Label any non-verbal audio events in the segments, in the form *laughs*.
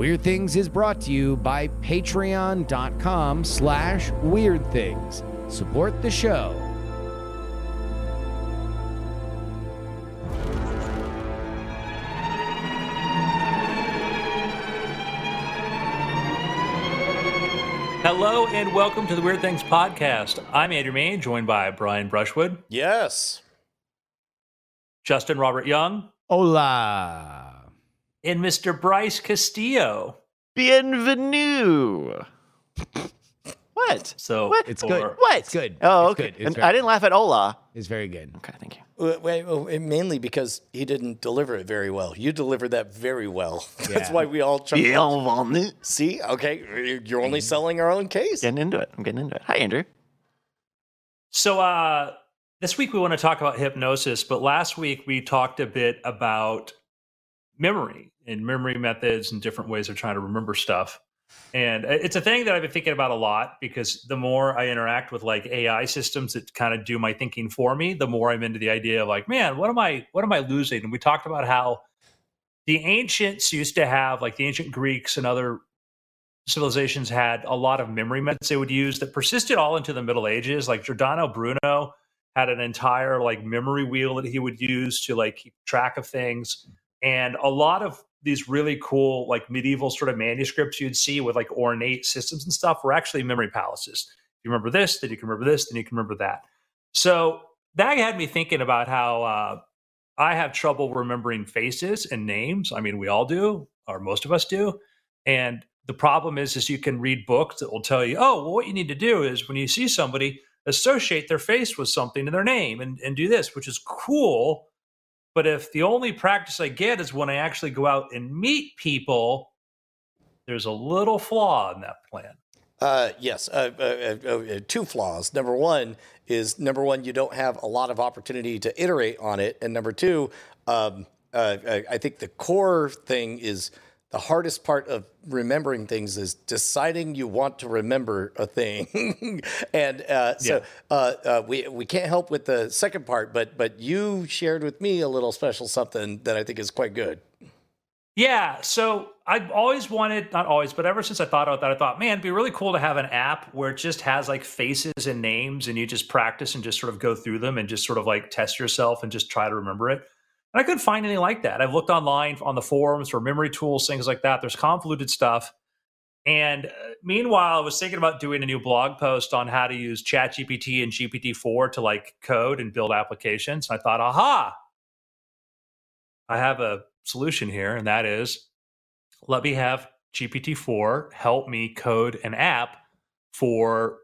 Weird Things is brought to you by patreon.com slash weird things. Support the show. Hello and welcome to the Weird Things podcast. I'm Andrew Mayne, joined by Brian Brushwood, Yes. Justin Robert Young, Hola. And Mr. Bryce Castillo. Bienvenue. What? So What? It's for- good. What? It's good. Oh, It's okay. good. It's And I didn't laugh at Ola. It's very good. Okay, thank you. Wait, wait, well, mainly because he didn't deliver it very well. You delivered that very well. *laughs* That's why we all chuckled. Bienvenue. See, okay, you're only selling our own case. Getting into it. I'm getting into it. Hi, Andrew. So uh, this week we want to talk about hypnosis, but last week we talked a bit about memory and memory methods and different ways of trying to remember stuff. And it's a thing that I've been thinking about a lot because the more I interact with like AI systems that kind of do my thinking for me, the more I'm into the idea of like, man, what am I what am I losing? And we talked about how the ancients used to have like the ancient Greeks and other civilizations had a lot of memory methods they would use that persisted all into the Middle Ages. Like Giordano Bruno had an entire like memory wheel that he would use to like keep track of things. And a lot of these really cool like medieval sort of manuscripts you'd see with like ornate systems and stuff were actually memory palaces. You remember this, then you can remember this, then you can remember that. So that had me thinking about how uh, I have trouble remembering faces and names. I mean, we all do, or most of us do. And the problem is, is you can read books that will tell you, oh, well, what you need to do is when you see somebody, associate their face with something in their name and, and do this, which is cool. But if the only practice I get is when I actually go out and meet people, there's a little flaw in that plan. Uh, yes, uh, uh, uh, uh, two flaws. Number one is number one, you don't have a lot of opportunity to iterate on it, and number two, um, uh, I I think the core thing is the hardest part of remembering things is deciding you want to remember a thing, *laughs* and uh, so Yeah. uh, uh, we we can't help with the second part, but but you shared with me a little special something that I think is quite good. Yeah, so I've always wanted, not always, but ever since I thought about that, I thought, man, it'd be really cool to have an app where it just has like faces and names and you just practice and just sort of go through them and just sort of like test yourself and just try to remember it. And I couldn't find anything like that. I've looked online on the forums for memory tools, things like that. There's convoluted stuff. And uh, meanwhile, I was thinking about doing a new blog post on how to use ChatGPT and GPT-4 to like code and build applications. And I thought, aha, I have a solution here, and that is let me have GPT-4 help me code an app for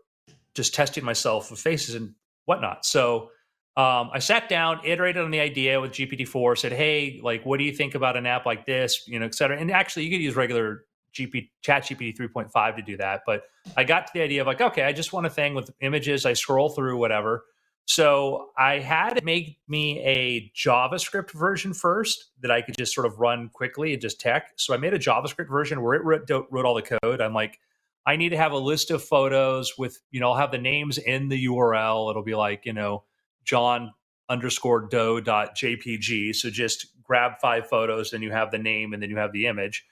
just testing myself with faces and whatnot. So um, I sat down, iterated on the idea with GPT-4, said, "Hey, like, what do you think about an app like this?" You know, et cetera. And actually, you could use regular GP Chat GPT 3.5 to do that. But I got to the idea of like, okay, I just want a thing with images. I scroll through whatever. So I had it make me a JavaScript version first that I could just sort of run quickly and just tech. So I made a JavaScript version where it wrote, wrote all the code. I'm like, I need to have a list of photos with, you know, I'll have the names in the URL. It'll be like, you know, John underscore doe dot jpg. So just grab five photos, then you have the name and then you have the image.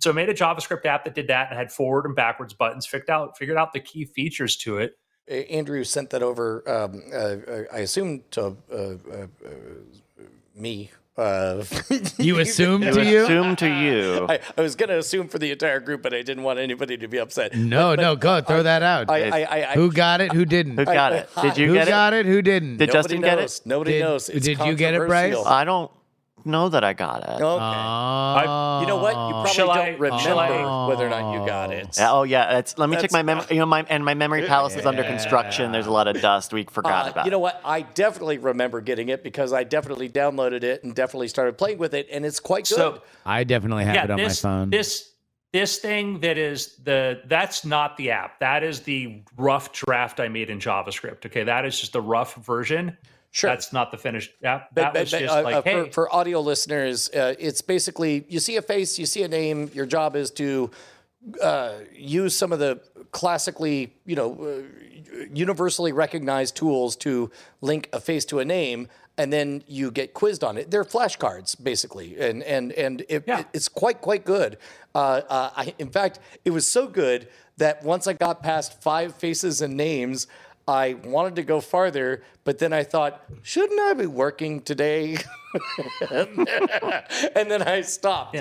So I made a JavaScript app that did that and had forward and backwards buttons, figured out figured out the key features to it. Uh, Andrew sent that over. Um, uh, I assume to uh, uh, uh, me. Uh, *laughs* You assume To *laughs* to you? assume to you. I, I was going to assume for the entire group, but I didn't want anybody to be upset. No, no, go throw that out. I, I, I, I, who got it? Who didn't? Who got it? Did you Who get got it? Who didn't? Did nobody Justin get knows. it? Nobody Did- knows. It's did you get it, Bryce? controversial. I don't know that I got it. Okay. Oh. you know what? You probably Shall don't I- remember shall I- whether or not you got it. Oh yeah, it's, let me check That's- my memory. You know, my and my memory palace is under construction. There's a lot of dust. We forgot Uh, about. you know what? I definitely remember getting it because I definitely downloaded it and definitely started playing with it, and it's quite good. So I definitely have it on this, my phone. This this thing that is the that's not the app. That is the rough draft I made in JavaScript. Okay, that is just the rough version. Sure. That's not the finished app. But, that but- was but, just uh, like, uh, hey, for, for audio listeners, uh, it's basically you see a face, you see a name. Your job is to uh, use some of the classically, you know, uh, universally recognized tools to link a face to a name, and then you get quizzed on it. They're flashcards basically, and and and it, Yeah. it- it's quite quite good. Uh, uh, I, in fact, it was so good that once I got past five faces and names. I wanted to go farther, but then I thought, shouldn't I be working today? *laughs* and then I stopped.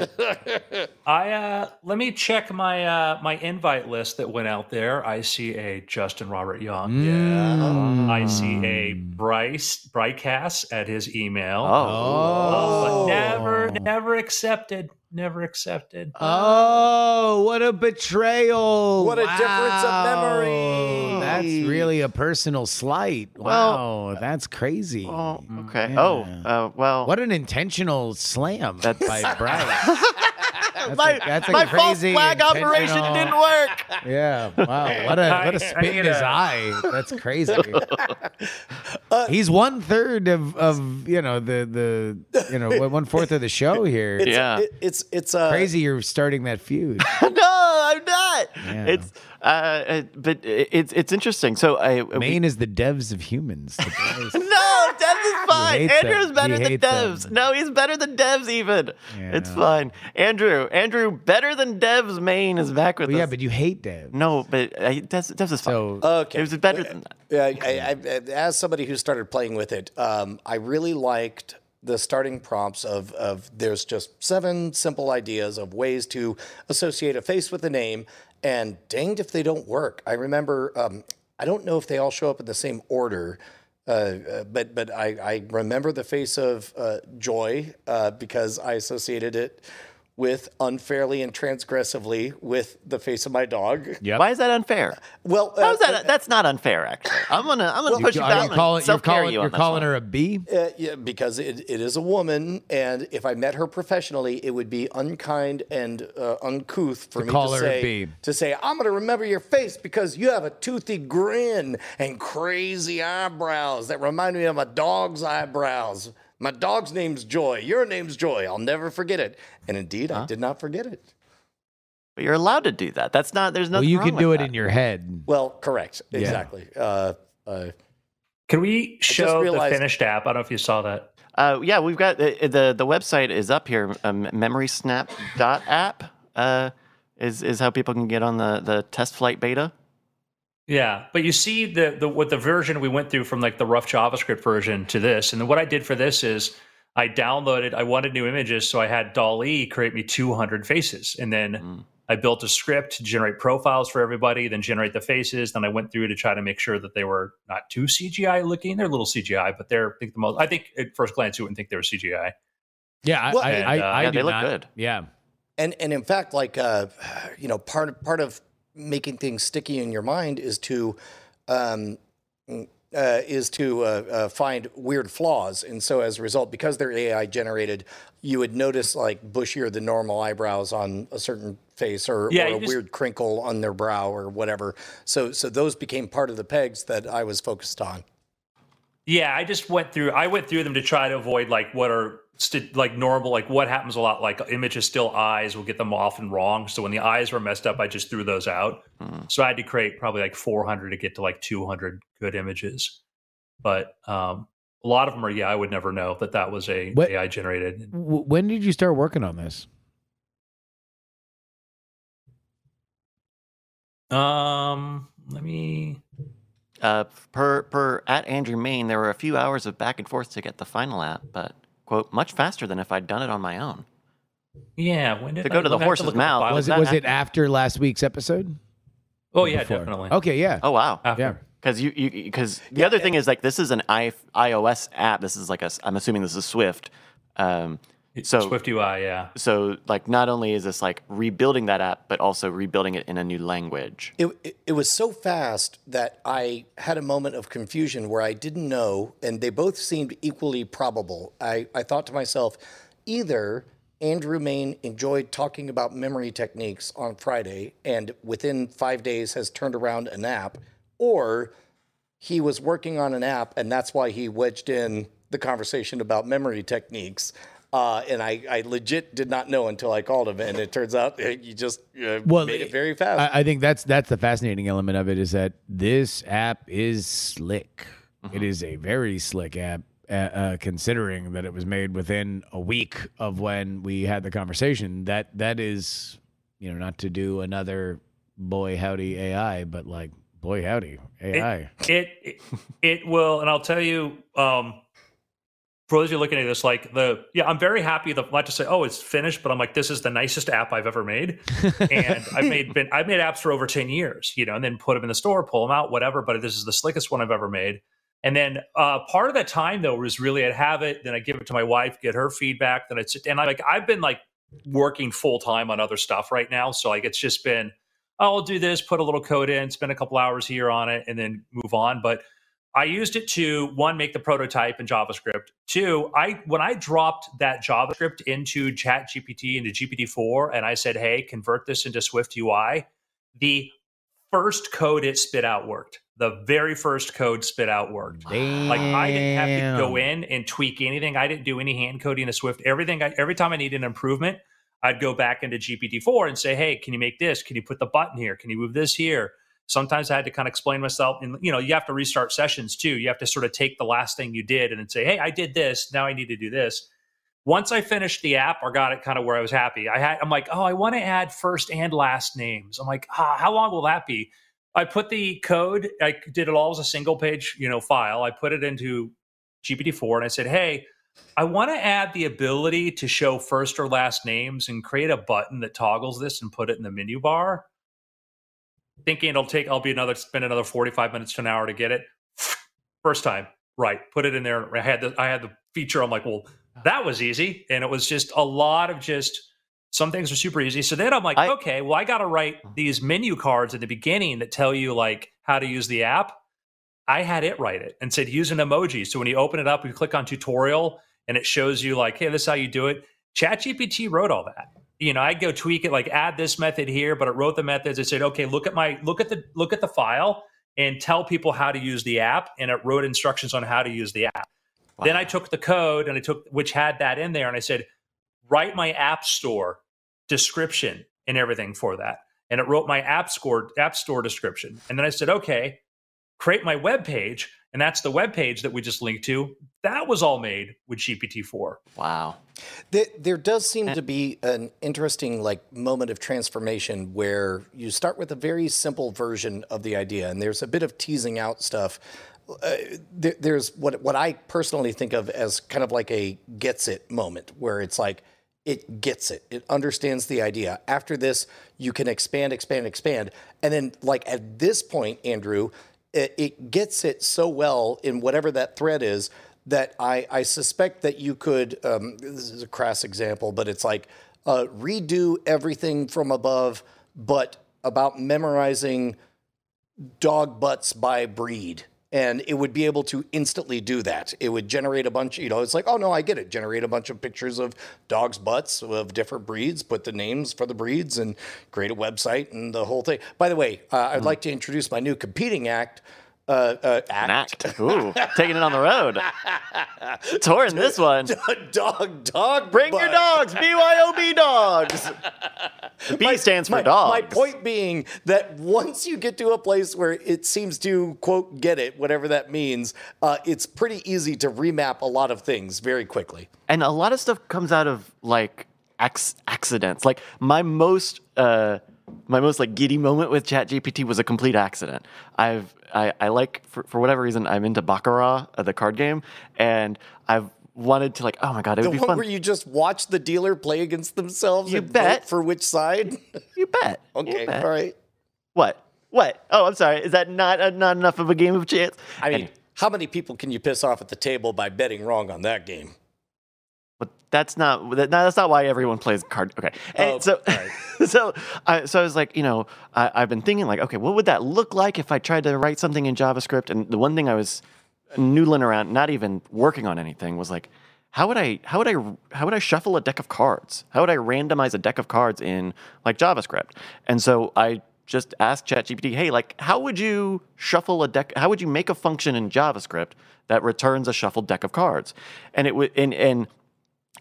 I uh, let me check my uh, my invite list that went out there. I see a Justin Robert Young. Mm. I see a Bryce Brycast at his email. Oh. but never, never accepted. Never accepted. Oh, what a betrayal. What a difference of memory. Wow. That's really a personal slight. Wow, that's crazy. Oh, okay. Oh, uh, well. What an intentional slam That's- by *laughs* Bryce. That's my a- that's a my false crazy flag operation didn't work. *laughs* Yeah. Wow. What a what a spit in his eye. That's crazy. *laughs* He's one third of of you know the the you know one fourth of the show here. It's, Yeah. it- it's it's uh, crazy you're starting that feud. no, I'm not. Yeah. It's uh, but it's it's interesting. So I we- is the devs of humans. *laughs* No, Devs is fine. hates them. Andrew's better He than Devs. them. No, he's better than Devs even. It's fine. Andrew, Andrew, better than Devs. Mayne is back with Well, yeah, but you hate devs. no, but uh, Devs, Devs is fine. So Okay. It was better than that. Yeah, I, I, I, as somebody who started playing with it, um, I really liked the starting prompts of, of there's just seven simple ideas of ways to associate a face with a name, and danged if they don't work. I remember, um, I don't know if they all show up in the same order. Uh, uh, but but I, I remember the face of uh, joy uh, because I associated it with unfairly and transgressively with the face of my dog. Yep. Why is that unfair? Well, uh, How's that? That's not unfair, actually. I'm gonna I'm gonna push you Are down. you calling, you're calling, you you're calling one. her a B? Uh, yeah, because it, it is a woman, and if I met her professionally, it would be unkind and uh, uncouth for me call to her a say to say I'm going to remember your face because you have a toothy grin and crazy eyebrows that remind me of my dog's eyebrows. My dog's name's Joy. Your name's Joy. I'll never forget it. And indeed, I did not forget it. But you're allowed to do that. That's not. There's nothing. Well, you wrong can do with it that. in your head. Well, correct, exactly. Uh, uh, Can we show realized- the finished app? I don't know if you saw that. Uh, yeah, we've got the, the the website is up here. Um, MemorySnap.app uh, is is how people can get on the the test flight beta. Yeah, but you see the the what the version we went through from like the rough JavaScript version to this, and then what I did for this is I downloaded. I wanted new images, so I had DALL-E create me 200 faces, and then Mm. I built a script to generate profiles for everybody, then generate the faces. Then I went through to try to make sure that they were not too CGI looking. They're a little CGI, but they're I think the most. I think at first glance you wouldn't think they were CGI. Yeah, I, Well- I, And, I, uh, I Yeah, do they look not- good. Yeah. and and in fact like uh you know part part of making things sticky in your mind is to um uh, is to uh, uh, find weird flaws, and so as a result, because they're AI generated, you would notice like bushier than normal eyebrows on a certain face, or, Yeah, or a just- weird crinkle on their brow, or whatever. So, so those became part of the pegs that I was focused on. Yeah, I just went through. I went through them to try to avoid like what are st- like normal. Like what happens a lot. Like images still eyes will get them often wrong. So when the eyes were messed up, I just threw those out. So I had to create probably like 400 to get to like 200 good images. But um, a lot of them are. Yeah, I would never know that that was a What- AI generated. W- when did you start working on this? Um, let me. Uh, per per at Andrew Mayne, there were a few hours of back and forth to get the final app, but quote much faster than if I'd done it on my own. Yeah, when did To go I- to the let me have horse's look at the mouth. file. Was it that was it after last week's episode? Oh yeah, Before? definitely. Okay, yeah. Oh wow. After. Yeah. Because you, you, because the other thing is like this is an I, iOS app. This is like a, I'm assuming this is Swift. Um, so Swift UI, yeah. so like not only is this like rebuilding that app, but also rebuilding it in a new language. It, it, it was so fast that I had a moment of confusion where I didn't know, and they both seemed equally probable. I, I thought to myself, either Andrew Mayne enjoyed talking about memory techniques on Friday and within five days has turned around an app, or he was working on an app and that's why he wedged in the conversation about memory techniques. Uh, and I, I legit did not know until I called him, and it turns out you just uh, Well, made it very fast. I, I think that's that's the fascinating element of it is that this app is slick. Mm-hmm. It is a very slick app, uh, uh, considering that it was made within a week of when we had the conversation. That that is, you know, not to do another boy howdy AI, but like boy howdy AI. It it, it, it will, and I'll tell you. Um, for those of you looking at this, like the yeah, I'm very happy. The not to say, oh, it's finished, but I'm like, this is the nicest app I've ever made, *laughs* and I've made been I've made apps for over ten years, you know, and then put them in the store, pull them out, whatever. But this is the slickest one I've ever made. And then uh, part of that time though was really I'd have it, then I give it to my wife, get her feedback, then I'd sit and I like I've been like working full time on other stuff right now, so like it's just been oh, I'll do this, put a little code in, spend a couple hours here on it, and then move on. But I used it to one make the prototype in JavaScript. Two, I when I dropped that JavaScript into Chat GPT into GPT-4 and I said, "Hey, convert this into Swift UI," the first code it spit out worked. The very first code spit out worked. Damn. Like I didn't have to go in and tweak anything. I didn't do any hand coding in Swift. Everything. I, every time I needed an improvement, I'd go back into GPT-4 and say, "Hey, can you make this? Can you put the button here? Can you move this here?" Sometimes I had to kind of explain myself. And you know, you have to restart sessions too. You have to sort of take the last thing you did and then say, "Hey, I did this. Now I need to do this." Once I finished the app or got it kind of where I was happy, I had I'm like, "Oh, I want to add first and last names." I'm like, ah, "How long will that be?" I put the code. I did it all as a single page, you know, file. I put it into GPT-4 and I said, "Hey." I want to add the ability to show first or last names and create a button that toggles this and put it in the menu bar thinking it'll take I'll be another spend another 45 minutes to an hour to get it. *sniffs* First time, right. Put it in there. I had the I had the feature. I'm like, well, that was easy. And it was just a lot of just some things are super easy. So then I'm like, I, okay, well, I gotta write uh-huh. these menu cards at the beginning that tell you like how to use the app. I had it write it and said use an emoji. So when you open it up, you click on tutorial and it shows you like, hey, this is how you do it. ChatGPT wrote all that you know, I'd go tweak it, like add this method here, but it wrote the methods. It said, okay, look at my look at the look at the file and tell people how to use the app, and it wrote instructions on how to use the app. Wow. Then I took the code and I took which had that in there, and I said, write my app store description and everything for that, and it wrote my app store app store description, and then I said, okay, create my web page and that's the web page that we just linked to. That was all made with GPT-4. Wow. There does seem to be an interesting like moment of transformation where you start with a very simple version of the idea, and there's a bit of teasing out stuff. Uh, there, there's what what I personally think of as kind of like a gets it moment, where it's like it gets it, it understands the idea. After this, you can expand, expand, expand, and then like at this point, Andrew, it, it gets it so well in whatever that thread is that I, I suspect that you could, um, this is a crass example, but it's like uh, redo everything from above, but about memorizing dog butts by breed and it would be able to instantly do that. It would generate a bunch, you know, it's like, oh no, I get it. Generate a bunch of pictures of dogs' butts of different breeds, put the names for the breeds, and create a website and the whole thing. By the way, uh, I'd mm. like to introduce my new competing act uh, uh, act. act. Ooh, taking it on the road. *laughs* Touring this one. *laughs* Dog, dog. Bring butt. your dogs. BYOB *laughs* dogs. The B my, stands for my, dogs. My point being that once you get to a place where it seems to, quote, get it, whatever that means, uh, it's pretty easy to remap a lot of things very quickly. And a lot of stuff comes out of like accidents. Like my most. Uh, my most like giddy moment with ChatGPT was a complete accident. I've I, I like for, for whatever reason I'm into Baccarat, uh, the card game, and I've wanted to like oh my god it the would be one fun. where you just watch the dealer play against themselves. You bet for which side. *laughs* You bet. okay, you bet. all right. What? What? Oh, I'm sorry. Is that not uh, not enough of a game of chance? I mean, how many people can you piss off at the table by betting wrong on that game? That's not that, that's not why everyone plays card. Okay, and oh, so right. *laughs* so I, so I was like, you know, I, I've been thinking like, okay, what would that look like if I tried to write something in JavaScript? And the one thing I was noodling around, not even working on anything, was like, how would I how would I how would I shuffle a deck of cards? How would I randomize a deck of cards in like JavaScript? And so I just asked ChatGPT, hey, like, how would you shuffle a deck? How would you make a function in JavaScript that returns a shuffled deck of cards? And it would and and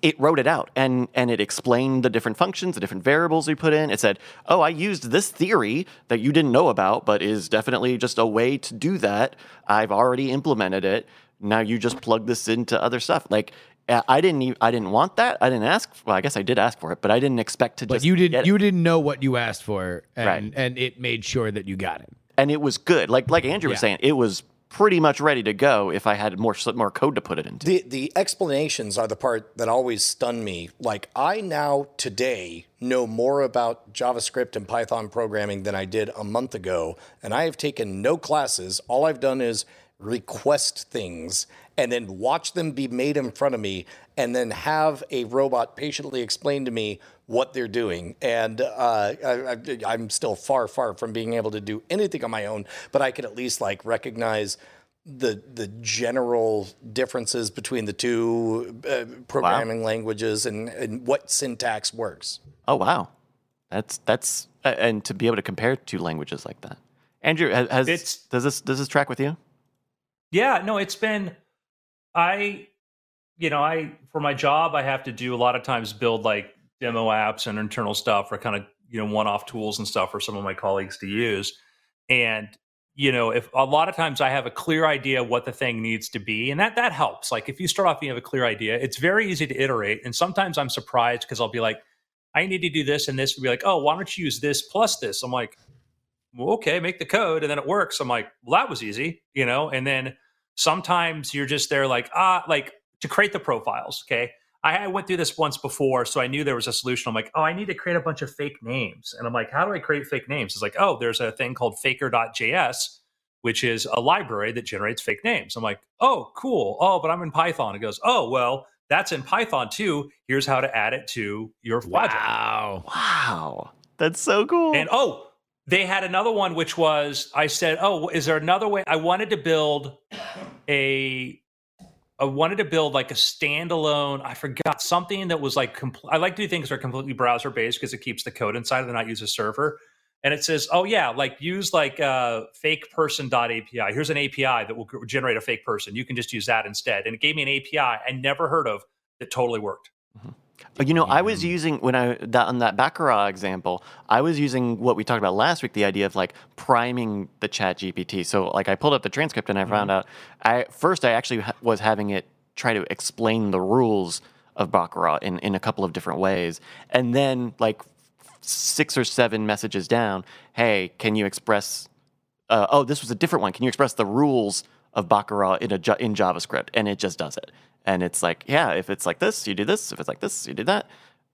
it wrote it out and and it explained the different functions, the different variables we put in. It said, "Oh, I used this theory that you didn't know about, but is definitely just a way to do that. I've already implemented it. now you just plug this into other stuff. Like uh, I didn't even, I didn't want that. I didn't ask. Well, I guess I did ask for it, but I didn't expect to But just. you didn't you didn't know what you asked for, and Right. and it made sure that you got it. and it was good. Like like Andrew was saying, it was pretty much ready to go if I had more more code to put it into. The the explanations are the part that always stun me. Like I now today know more about JavaScript and Python programming than I did a month ago, and I have taken no classes. All I've done is request things and then watch them be made in front of me and then have a robot patiently explain to me what they're doing. And uh, I, I, I'm still far, far from being able to do anything on my own, but I can at least like recognize the the general differences between the two uh, programming languages and, and what syntax works. Oh wow, that's that's uh, and to be able to compare two languages like that. Andrew, has, has It's- does this does this track with you? Yeah, no, it's been I you know, I for my job I have to do a lot of times build like demo apps and internal stuff or kind of, you know, one-off tools and stuff for some of my colleagues to use. And you know, if a lot of times I have a clear idea what the thing needs to be, and that that helps. Like if you start off you have a clear idea, it's very easy to iterate. And sometimes I'm surprised because I'll be like, I need to do this and this, and be like, oh, why don't you use this plus this? I'm like, well, okay, make the code, and then it works. I'm like, well, that was easy, you know. And then sometimes you're just there, like, ah, like to create the profiles. Okay, I, I went through this once before, so I knew there was a solution. I'm like, oh, I need to create a bunch of fake names, and I'm like, how do I create fake names? It's like, oh, there's a thing called Faker.js, which is a library that generates fake names. I'm like, oh, cool. Oh, but I'm in Python. It goes, oh, well, that's in Python too. Here's how to add it to your project. Wow. Wow, that's so cool. And oh, they had another one, which was I said, "Oh, is there another way?" I wanted to build a, I wanted to build like a standalone. I forgot something that was like. Compl- I like to do things that are completely browser based because it keeps the code inside and not use a server. And it says, "Oh yeah, like use like uh, fake person API. Here's an API that will generate a fake person. You can just use that instead." And it gave me an API I never heard of that totally worked. Uh, You know, I was using when I that on that Baccarat example, I was using what we talked about last week, the idea of like priming the Chat GPT. So, like, I pulled up the transcript and I found out. I first I actually ha- was having it try to explain the rules of Baccarat in in a couple of different ways, and then like six or seven messages down, hey, can you express? Uh, oh, this was a different one. Can you express the rules of Baccarat in a in JavaScript? And it just does it. And it's like, yeah, if it's like this, you do this. If it's like this, you do that.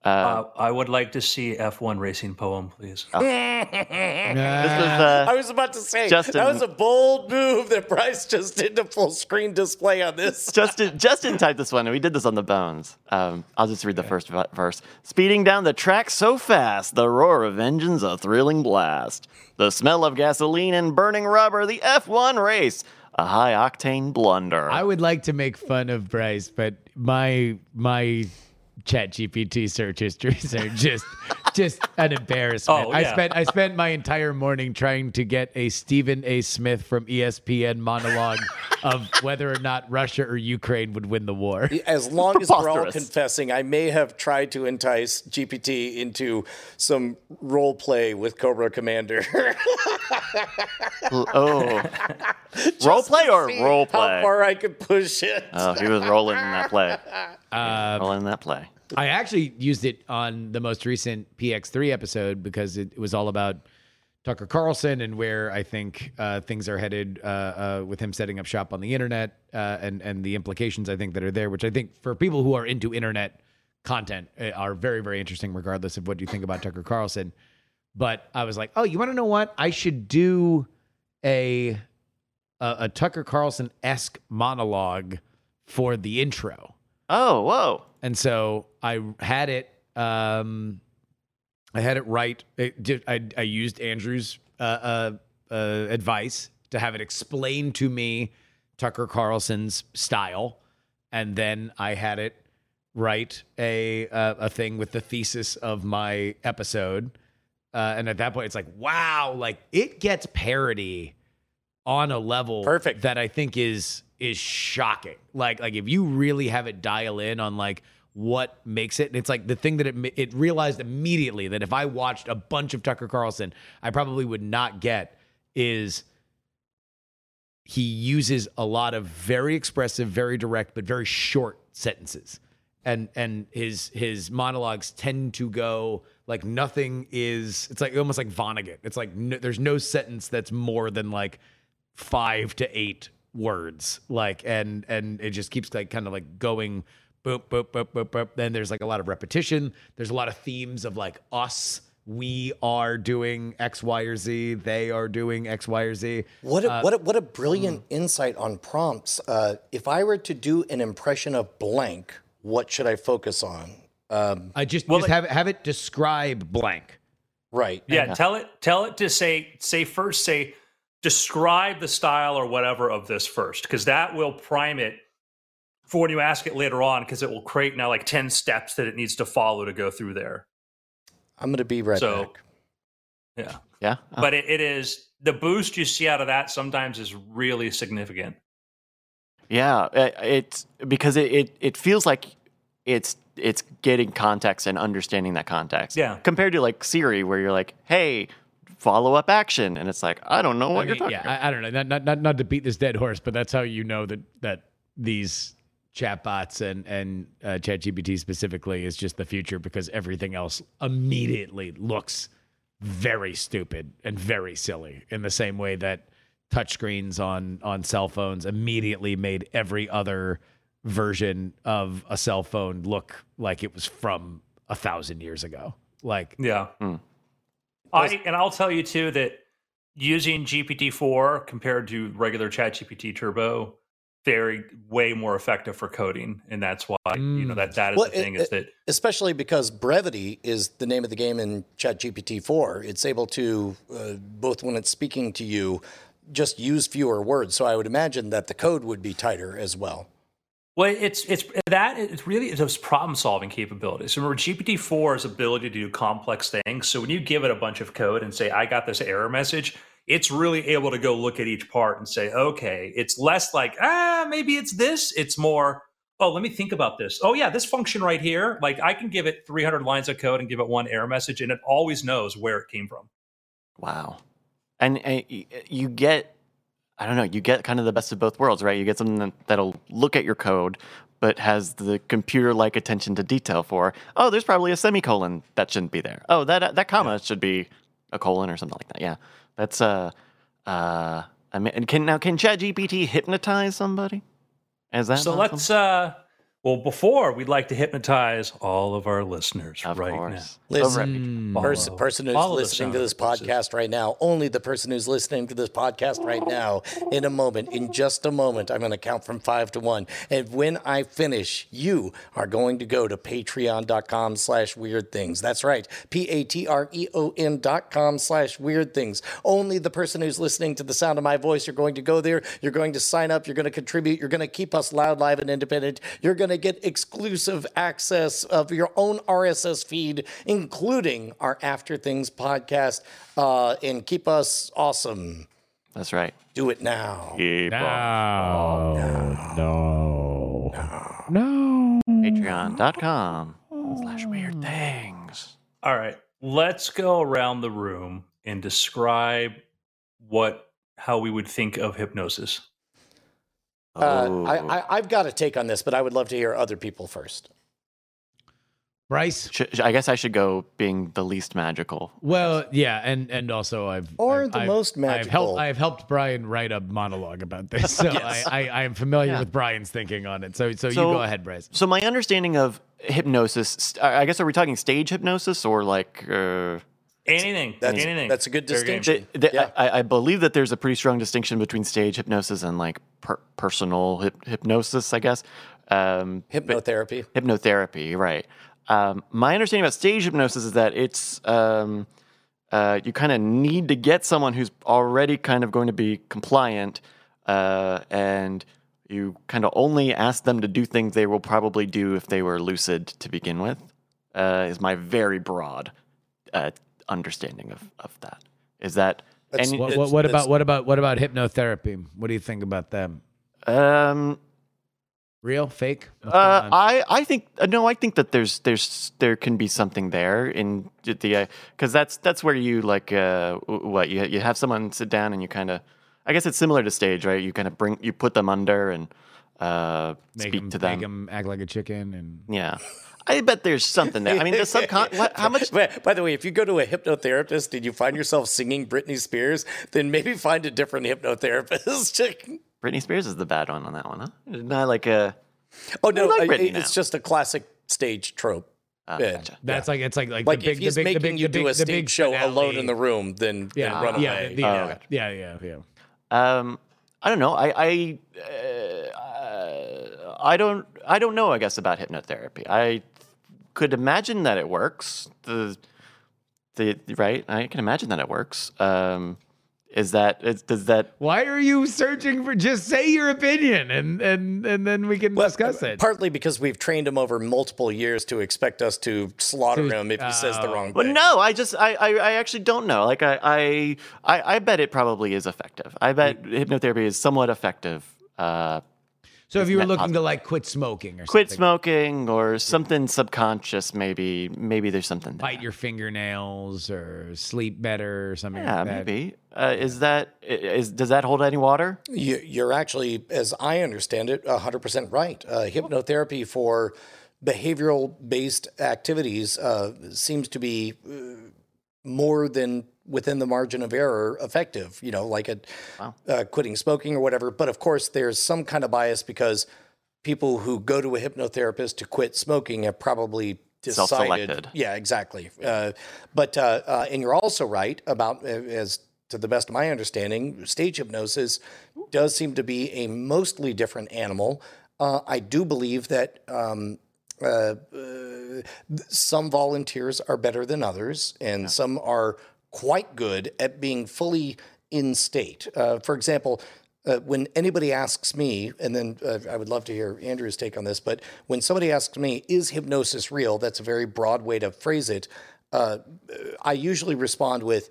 Uh, Uh, I would like to see F1 racing poem, please. *laughs* this was uh, I was about to say Justin- that was a bold move that Bryce just did to full screen display on this. *laughs* Justin. Justin typed this one, and we did this on the bones. Um, I'll just read the first v- verse. Speeding down the track so fast, the roar of engines a thrilling blast. The smell of gasoline and burning rubber, the F1 race, a high octane blunder. I would like to make fun of Bryce, but my my chat GPT search histories are just *laughs* just an embarrassment. Oh, I spent I spent my entire morning trying to get a Stephen A. Smith from ESPN monologue *laughs* of whether or not Russia or Ukraine would win the war. As long as we're all confessing, I may have tried to entice GPT into some role play with Cobra Commander. *laughs* oh, role play or See role How play? far I could push it. Oh, he was rolling in that play. Um, rolling in that play. I actually used it on the most recent PX3 episode because it, was all about Tucker Carlson and where I think uh, things are headed uh, uh, with him setting up shop on the internet uh, and and the implications I think that are there, which I think for people who are into internet content uh, are very very interesting, regardless of what you think about Tucker Carlson. But I was like, oh, you want to know what? I should do a a, a Tucker Carlson esque monologue for the intro. Oh, whoa. And so I had it. Um, I had it right. It did, I, I used Andrew's uh, uh, uh, advice to have it explain to me Tucker Carlson's style, and then I had it write a uh, a thing with the thesis of my episode. Uh, and at that point, it's like, wow, like it gets parody on a level Perfect. that I think is is shocking. Like like if you really have it dial in on like what makes it, And it's like the thing that it it realized immediately that if I watched a bunch of Tucker Carlson, I probably would not get is he uses a lot of very expressive, very direct, but very short sentences. And and his his monologues tend to go like nothing is. It's like almost like Vonnegut. It's like no, there's no sentence that's more than like five to eight words. Like and and it just keeps like kind of like going boop boop boop boop boop. Then there's like a lot of repetition. There's a lot of themes of like us we are doing X, Y, or Z. They are doing X, Y, or Z. What a, what a, what a brilliant insight on prompts. Uh, if I were to do an impression of blank, what should I focus on? Um, I just, Well, just like- have have it describe blank. right. Yeah, tell it tell it to say say first say describe the style or whatever of this first because that will prime it for when you ask it later on because it will create now like 10 steps that it needs to follow to go through there. I'm going to be right So- back. Yeah. Yeah. Uh, But it, it is the boost you see out of that sometimes is really significant. Yeah, it's because it, it it feels like it's it's getting context and understanding that context. Yeah. Compared to like Siri, where you're like, "Hey, follow up action," and it's like, "I don't know what I you're talking yeah, about." I, I don't know. Not, not not not to beat this dead horse, but that's how you know that that these chatbots and and uh, ChatGPT specifically is just the future because everything else immediately looks very stupid and very silly in the same way that touchscreens on on cell phones immediately made every other version of a cell phone look like it was from a thousand years ago. Like Yeah. Hmm. I and I'll tell you too that using GPT-4 compared to regular ChatGPT Turbo very way more effective for coding and that's why you know that that is Well, the thing it- is that Especially because brevity is the name of the game in chat gpt-4 It's able to, uh, both when it's speaking to you, just use fewer words. So I would imagine that the code would be tighter as well. Well, it's it's that it's really those problem solving capabilities. Remember, GPT 4's ability to do complex things. So when you give it a bunch of code and say, "I got this error message," it's really able to go look at each part and say, "Okay." It's less like, "Ah, maybe it's this." It's more, "Oh, let me think about this." Oh, yeah, this function right here. Like I can give it 300 lines of code and give it one error message, and it always knows where it came from. Wow. And, eh, and eh, you get, I don't know, you get kind of the best of both worlds, right? You get something that, that'll look at your code, but has the computer like attention to detail for, oh, there's probably a semicolon that shouldn't be there. Oh, that uh, that comma should be a colon or something like that. Yeah. That's, uh, uh, I mean, and can now, can ChatGPT hypnotize somebody? Is that So let's. uh Well, before we'd like to hypnotize all of our listeners Of right now. Listen, mm. Over- Person, person who's follow listening to this podcast right now, only the person who's listening to this podcast right now, in a moment, in just a moment, I'm going to count from five to one. And when I finish, you are going to go to patreon.com slash weird things. That's right. P A T R E O N dot com slash weird things. Only the person who's listening to the sound of my voice, you're going to go there. You're going to sign up. You're going to contribute. You're going to keep us loud, live, and independent. You're going to get exclusive access of your own RSS feed, including our After Things podcast, uh, and keep us awesome. That's right. Do it now. Keep on. no, no, no. Patreon.com slash weird things. All right, let's go around the room and describe what how we would think of hypnosis. Uh, Oh. I, I, I've got a take on this, but I would love to hear other people first. Bryce. Sh- sh- I guess I should go being the least magical. Well, yeah, and and also I've Or I've- the I've- most I've magical. helped I've helped Brian write a monologue about this, so *laughs* Yes. I, I I am familiar Yeah. with Brian's thinking on it. So so, you go ahead, Bryce. So my understanding of hypnosis, I guess, are we talking stage hypnosis or like? Uh, Anything, That's, anything. that's a good distinction. th- th- Yeah. I, I believe that there's a pretty strong distinction between stage hypnosis and like per- personal hyp- hypnosis, I guess. Um, Hypnotherapy. hypnotherapy, right? Um, my understanding about stage hypnosis is that it's um, uh, you kind of need to get someone who's already kind of going to be compliant, uh, and you kind of only ask them to do things they will probably do if they were lucid to begin with. Uh, is my very broad uh, understanding of, of that. Is that That's- and What, what, what about what about what about hypnotherapy? What do you think about them? um, Real, fake? Uh. I I think uh, no, I think that there's there's there can be something there in the because that's that's where you like uh what you you have someone sit down and you kind of I guess it's similar to stage, right? You kind of bring you put them under and uh, Make speak him, to them. Make him act like a chicken and Yeah, I bet there's something there. I mean, the subcon. What, how much? By, by the way, if you go to a hypnotherapist and you find yourself singing Britney Spears, then maybe find a different hypnotherapist. *laughs* Britney Spears is the bad one on that one, huh? Not like a. oh no, like I- it's now. just a classic stage trope. Uh, Yeah. gotcha. that's like it's like like, Like the big, if he's the big, making the big, you do a stage big show finale. alone in the room, then, yeah, then run yeah, away. the- Oh, yeah, yeah, yeah, yeah. Um, I don't know. I I uh, I don't I don't know. I guess about hypnotherapy. I could imagine that it works. The the right. I can imagine that it works. Um, is that is, does that Why are you searching for? Just say your opinion, and and and then we can Well, discuss it. Partly because we've trained him over multiple years to expect us to slaughter To- him if he says the oh. wrong Well, thing. no, I just I, I, I actually don't know. Like I, I I I bet it probably is effective. I bet hypnotherapy is somewhat effective. Uh, so if you were looking positive. to like quit smoking or quit something, smoking or something subconscious, maybe maybe there's something there. bite your fingernails or sleep better or something. Yeah, like that. maybe. Uh, is that i- is does that hold any water? You, you're actually, as I understand it, 100% right. Uh, hypnotherapy for behavioral based activities uh, seems to be uh, more than within the margin of error effective, you know, like at Wow. uh, quitting smoking or whatever. But of course, there's some kind of bias because people who go to a hypnotherapist to quit smoking have probably decided. Yeah, exactly. Uh, but uh, uh, and you're also right about uh, as to the best of my understanding, stage hypnosis does seem to be a mostly different animal. Uh, I do believe that um, uh, uh, some volunteers are better than others, and some are quite good at being fully in state. Uh, for example, uh, when anybody asks me, and then uh, I would love to hear Andrew's take on this, but when somebody asks me, is hypnosis real? That's a very broad way to phrase it. Uh, I usually respond with,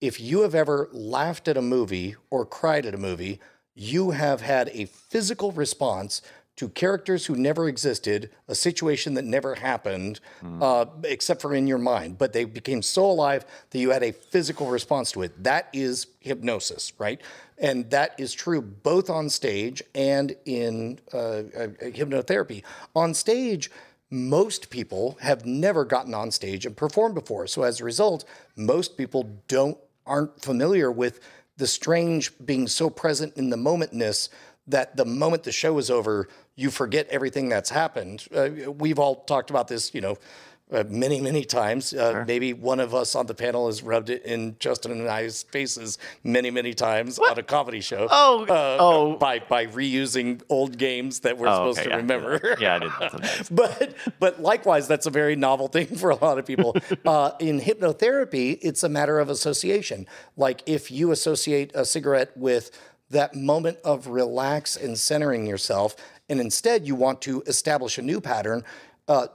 if you have ever laughed at a movie or cried at a movie, you have had a physical response to characters who never existed, a situation that never happened, uh, except for in your mind, but they became so alive that you had a physical response to it. That is hypnosis, right? And that is true both on stage and in uh, uh, hypnotherapy. On stage, most people have never gotten on stage and performed before. So as a result, most people don't aren't familiar with the strange being so present in the momentness that the moment the show is over, you forget everything that's happened. Uh, we've all talked about this, you know, uh, many, many times. Uh, Maybe one of us on the panel has rubbed it in Justin and I's faces many, many times on a comedy show. Oh, uh, oh. by by reusing old games that we're Oh, supposed okay, to yeah. remember. Yeah, I did that *laughs* but but likewise, that's a very novel thing *laughs* for a lot of people. *laughs* Uh, in hypnotherapy, it's a matter of association. Like if you associate a cigarette with that moment of relax and centering yourself, and instead you want to establish a new pattern. Uh,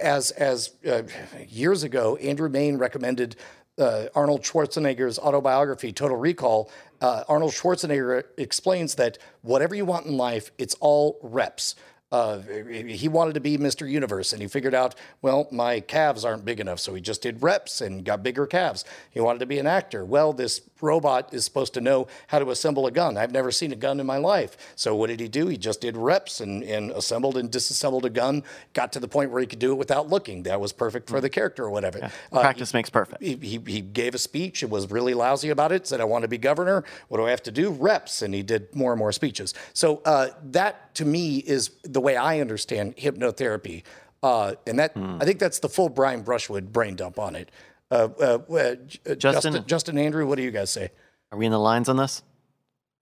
as as uh, years ago, Andrew Mayne recommended uh, Arnold Schwarzenegger's autobiography, Total Recall, uh, Arnold Schwarzenegger explains that whatever you want in life, it's all reps. Uh, he wanted to be Mr. Universe, and he figured out, well, my calves aren't big enough, so he just did reps and got bigger calves. He wanted to be an actor. Well, this robot is supposed to know how to assemble a gun. I've never seen a gun in my life. So what did he do? He just did reps and, and assembled and disassembled a gun. Got to the point where he could do it without looking. That was perfect for the character or whatever. Uh, Practice makes perfect. he, he, he gave a speech and was really lousy about it. Said, "I want to be governor. What do I have to do? Reps." And he did more and more speeches. So uh, that, to me, is the way I understand hypnotherapy. Uh, and that I think that's the full Brian Brushwood brain dump on it. Uh, uh, uh, J- Justin, Justin, Andrew, what do you guys say? Are we in the lines on this?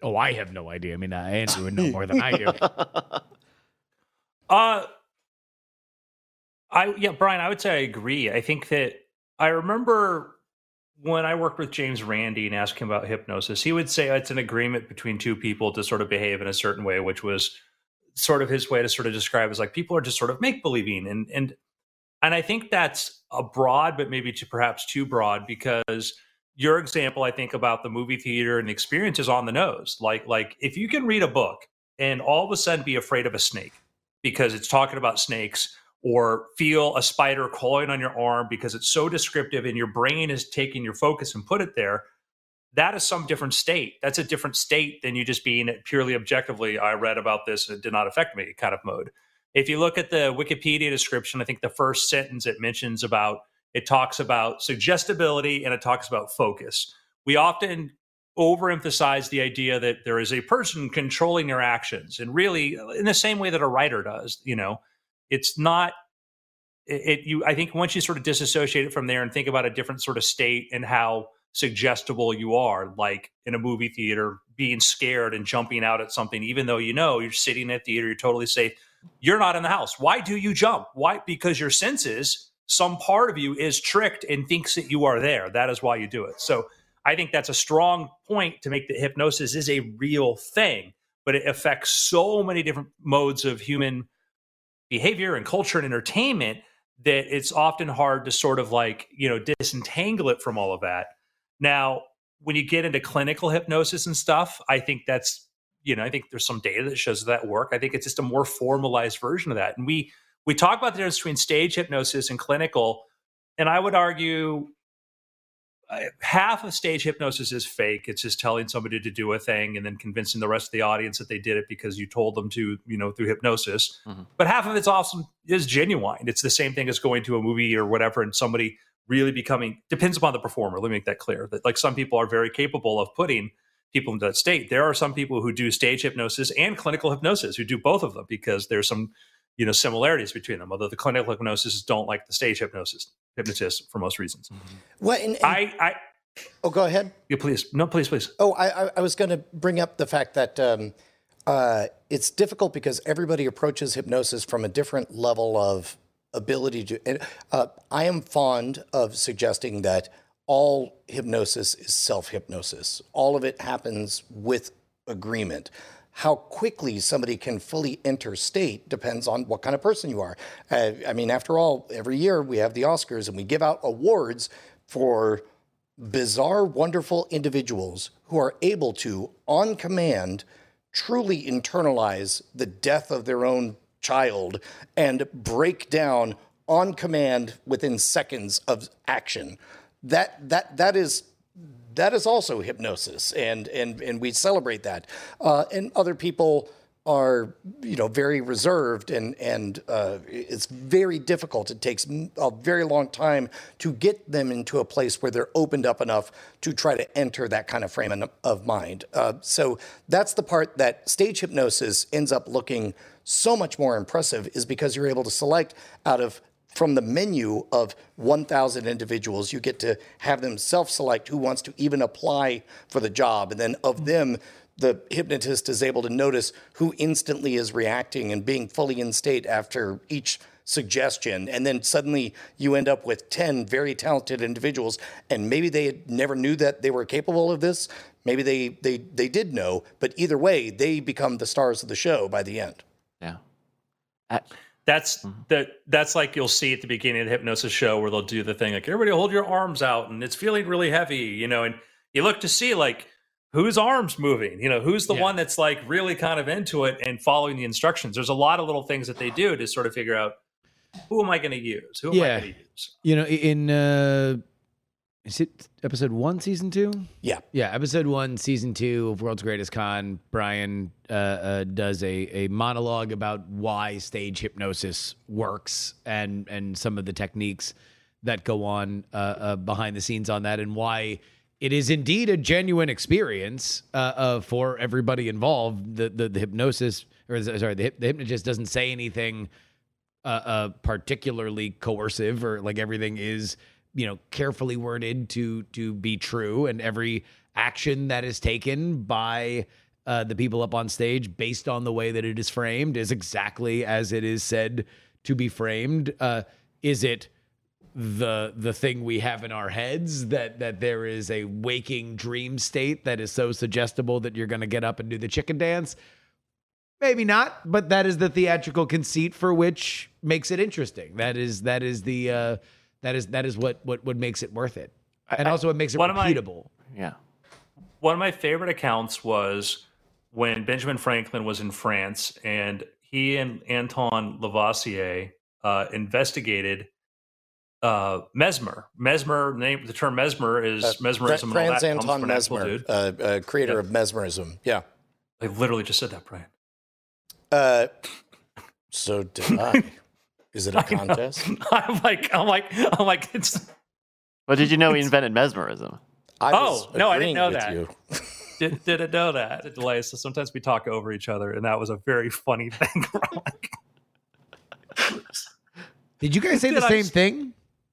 Oh, I have no idea. I mean, uh, Andrew would know more than I do. *laughs* Uh I yeah, Brian, I would say I agree. I think that I remember when I worked with James Randi and asked him about hypnosis, he would say it's an agreement between two people to sort of behave in a certain way, which was sort of his way to sort of describe is like people are just sort of make believing and and and I think that's a broad, but maybe to perhaps too broad because your example, I think about the movie theater and the experience is on the nose. Like like if you can read a book and all of a sudden be afraid of a snake because it's talking about snakes or feel a spider crawling on your arm because it's so descriptive and your brain is taking your focus and put it there that is some different state. That's a different state than you just being purely objectively, I read about this and it did not affect me kind of mode. If you look at the Wikipedia description, I think the first sentence it mentions about it talks about suggestibility and it talks about focus. We often overemphasize the idea that there is a person controlling your actions and really in the same way that a writer does, you know, it's not it, you i think once you sort of disassociate it from there and think about a different sort of state and how suggestible you are like in a movie theater being scared and jumping out at something even though you know you're sitting in theater you're totally safe you're not in the house. Why do you jump? Why? Because your senses some part of you is tricked and thinks that you are there. That is why you do it. So i think that's a strong point to make that hypnosis is a real thing but it affects so many different modes of human behavior and culture and entertainment that it's often hard to sort of like, you know, disentangle it from all of that. Now, when you get into clinical hypnosis and stuff, I think that's, you know, I think there's some data that shows that work. I think it's just a more formalized version of that. And we we talk about the difference between stage hypnosis and clinical, and I would argue half of stage hypnosis is fake. It's just telling somebody to do a thing and then convincing the rest of the audience that they did it because you told them to, you know, through hypnosis. Mm-hmm. But half of it's awesome is genuine. It's the same thing as going to a movie or whatever and somebody really becoming depends upon the performer. Let me make that clear. That like some people are very capable of putting people into that state. There are some people who do stage hypnosis and clinical hypnosis who do both of them because there's some you know similarities between them. Although the clinical hypnosis don't like the stage hypnosis hypnotists for most reasons. Mm-hmm. What? And, and, I, I. Oh, go ahead. Yeah, please. No, please, please. Oh, I, I was going to bring up the fact that um, uh, it's difficult because everybody approaches hypnosis from a different level of ability to. And, uh, I am fond of suggesting that all hypnosis is self hypnosis. All of it happens with agreement how quickly somebody can fully enter state depends on what kind of person you are. Uh, I mean, after all, every year we have the Oscars and we give out awards for bizarre, wonderful individuals who are able to, on command, truly internalize the death of their own child and break down on command within seconds of action. That that that is that is also hypnosis, and and and we celebrate that. Uh, and other people are you know very reserved and and uh, it's very difficult it takes a very long time to get them into a place where they're opened up enough to try to enter that kind of frame of mind uh, so that's the part that stage hypnosis ends up looking so much more impressive is because you're able to select out of from the menu of 1,000 individuals, you get to have them self select who wants to even apply for the job. And then of them, the hypnotist is able to notice who instantly is reacting and being fully in state after each suggestion. And then suddenly you end up with 10 very talented individuals, and maybe they never knew that they were capable of this. Maybe they, they, they did know, but either way, they become the stars of the show by the end. Yeah. That's mm-hmm. that. That's like you'll see at the beginning of the hypnosis show where they'll do the thing like everybody hold your arms out and it's feeling really heavy, you know, and you look to see like whose arms moving, you know, who's the yeah. one that's like really kind of into it and following the instructions. There's a lot of little things that they do to sort of figure out who am I going to use? Who am yeah. I going to use? You know, in uh, is it episode one, season two? Yeah, yeah, episode one, season two of World's Greatest Con. Brian uh, uh, does a a monologue about why stage hypnosis works and and some of the techniques that go on uh, uh behind the scenes on that, and why it is indeed a genuine experience uh, uh, for everybody involved. The the, the hypnosis, or sorry, the, the hypnotist doesn't say anything particularly coercive, or like everything is you know carefully worded to to be true and every action that is taken by uh, the people up on stage based on the way that it is framed is exactly as it is said to be framed uh, is it the the thing we have in our heads that that there is a waking dream state that is so suggestible that you're going to get up and do the chicken dance maybe not but that is the theatrical conceit for which makes it interesting that is that is the uh that is that is what what what makes it worth it, and I, also it makes it repeatable. My, yeah. One of my favorite accounts was when Benjamin Franklin was in France, and he and Anton Lavoisier uh, investigated uh, mesmer. Mesmer, name the term mesmer is Uh, mesmerism. and all Franz that comes Anton from Mesmer, dude. uh, uh, creator Yeah. of mesmerism. Yeah. I literally just said that, Brian. Uh, so did I. *laughs* Is it a I know. contest? *laughs* I'm like, I'm like, I'm like, it's. But did you know he invented mesmerism? I Oh, no, I didn't know that. you. Did, didn't know that. It delays. So sometimes we talk over each other, and that was a very funny *laughs* thing. Did you guys say the Did I same s- thing?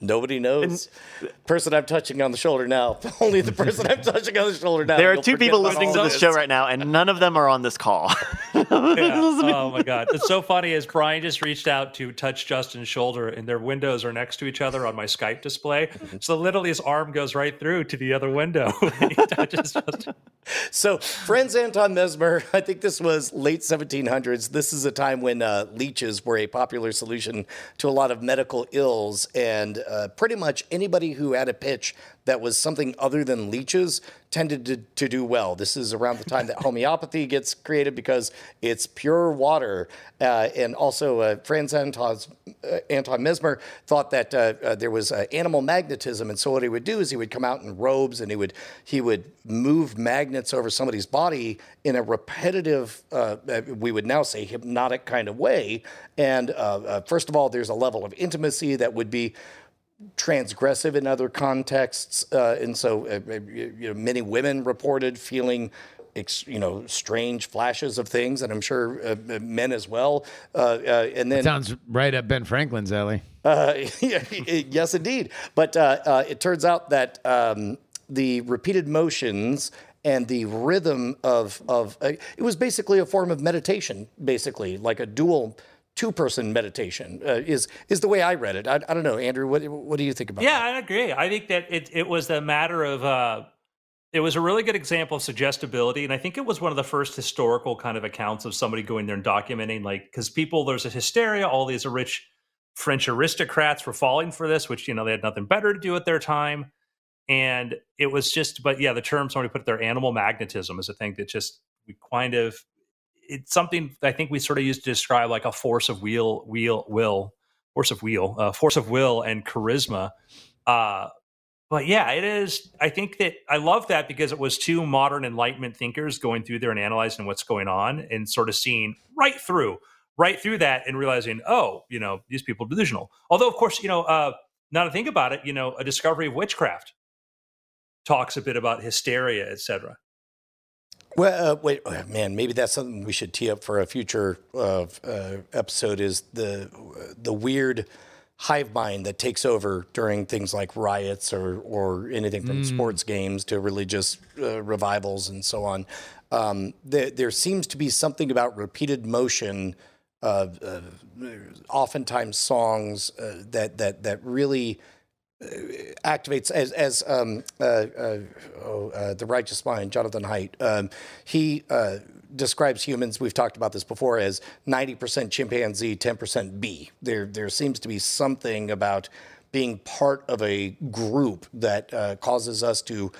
Nobody knows. person I'm touching on the shoulder now. *laughs* Only the person I'm touching on the shoulder now. There are You'll two people listening to all this show right now, and none of them are on this call. yeah. *laughs* Oh my god, it's so funny. As Brian just reached out to touch Justin's shoulder, and their windows are next to each other on my Skype display. So literally, his arm goes right through to the other window. *laughs* he touches Justin. So, friends, Anton Mesmer, I think this was late 1700s. This is a time when uh, leeches were a popular solution to a lot of medical ills, and uh, pretty much anybody who had a pitch that was something other than leeches tended to, to do well. This is around the time that *laughs* homeopathy gets created because it's pure water. Uh, and also, uh, Franz Anton's, uh, Anton Mesmer thought that uh, uh, there was uh, animal magnetism, and so what he would do is he would come out in robes and he would he would move magnets over somebody's body in a repetitive, we would now say hypnotic kind of way. And uh, uh, first of all, there's a level of intimacy that would be transgressive in other contexts, uh, and so uh, uh, you know, many women reported feeling. You know, strange flashes of things, and I'm sure uh, men as well. Uh, uh, and then Sounds right up Ben Franklin's alley. uh, *laughs* yes, indeed. But uh, uh, it turns out that um, the repeated motions and the rhythm of of uh, it was basically a form of meditation, basically like a dual two person meditation uh, is is the way I read it. I, I don't know, Andrew. What what do you think about? It? Yeah, that? I agree. I think that it it was a matter of uh, it was a really good example of suggestibility, and I think it was one of the first historical kind of accounts of somebody going there and documenting, like, because people there's a hysteria. All these rich French aristocrats were falling for this, which you know they had nothing better to do at their time, and it was just. But yeah, the term somebody put their animal magnetism, is a thing that just we kind of it's something I think we sort of used to describe like a force of wheel, wheel, will, force of wheel, uh, force of will and charisma. Uh, but yeah, it is. I think that I love that because it was two modern Enlightenment thinkers going through there and analyzing what's going on and sort of seeing right through, right through that and realizing, oh, you know, these people are delusional. Although, of course, you know, uh, now to think about it, you know, a discovery of witchcraft talks a bit about hysteria, etc. Well, uh, wait, uh, man, maybe that's something we should tee up for a future uh, uh, episode. Is the the weird hive mind that takes over during things like riots or or anything from sports games to religious uh, revivals and so on. Um, there, there seems to be something about repeated motion. Oftentimes, songs uh, that that that really activates as as um, uh, uh, oh, uh, the righteous mind, Jonathan Haidt. Um, he uh, describes humans. We've talked about this before as ninety percent chimpanzee, ten percent bee. There there seems to be something about being part of a group that uh, causes us to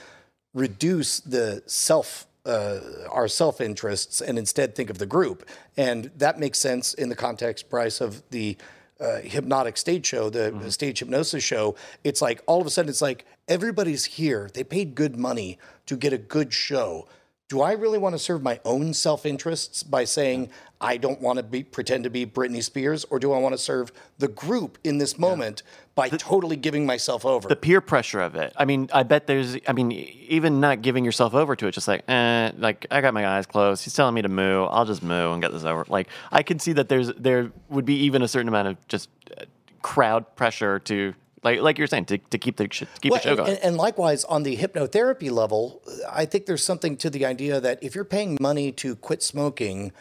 reduce the self uh, our self interests and instead think of the group. And that makes sense in the context, Bryce, of the uh, hypnotic stage show, the stage hypnosis show. It's like all of a sudden, it's like everybody's here. They paid good money to get a good show. Do I really want to serve my own self interests by saying I don't want to be pretend to be Britney Spears, or do I want to serve the group in this moment by totally giving myself over? the peer pressure of it. I mean, I bet there's. I mean, even not giving yourself over to it, just like, eh, like I got my eyes closed. He's telling me to moo. I'll just moo and get this over. Like I can see that there's there would be even a certain amount of just uh, crowd pressure to like like you're saying to, to keep the to keep Well, the show going. and, and likewise, on the hypnotherapy level, I think there's something to the idea that if you're paying money to quit smoking,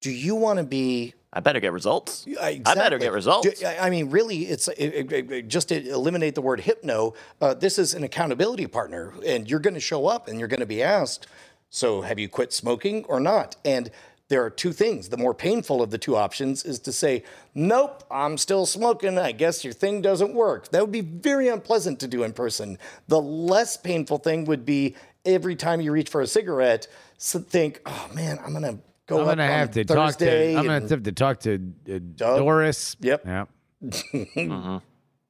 do you want to be I better get results. I better get results. Do- I mean, really, it's it, it- it- just to eliminate the word hypno. Uh, this is an accountability partner, and you're going to show up and you're going to be asked. So, have you quit smoking or not? And there are two things. The more painful of the two options is to say, "Nope, I'm still smoking. I guess your thing doesn't work." That would be very unpleasant to do in person. The less painful thing would be every time you reach for a cigarette, so think, "Oh man, I'm going to." Go I'm gonna on have to Thursday talk to. I'm and- gonna have to talk to uh, Doris. Yep. Yeah. *laughs*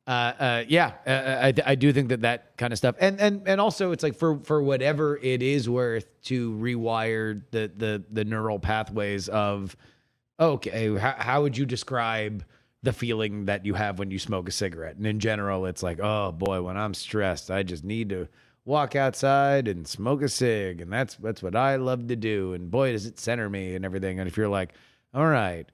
uh, uh, yeah, uh, I, I do think that that kind of stuff, and and and also it's like for for whatever it is worth to rewire the the the neural pathways of, okay, how, how would you describe the feeling that you have when you smoke a cigarette? And in general, it's like, oh boy, when I'm stressed, I just need to walk outside and smoke a cig, and that's that's what I love to do. And boy, does it center me and everything. And if you're like, all right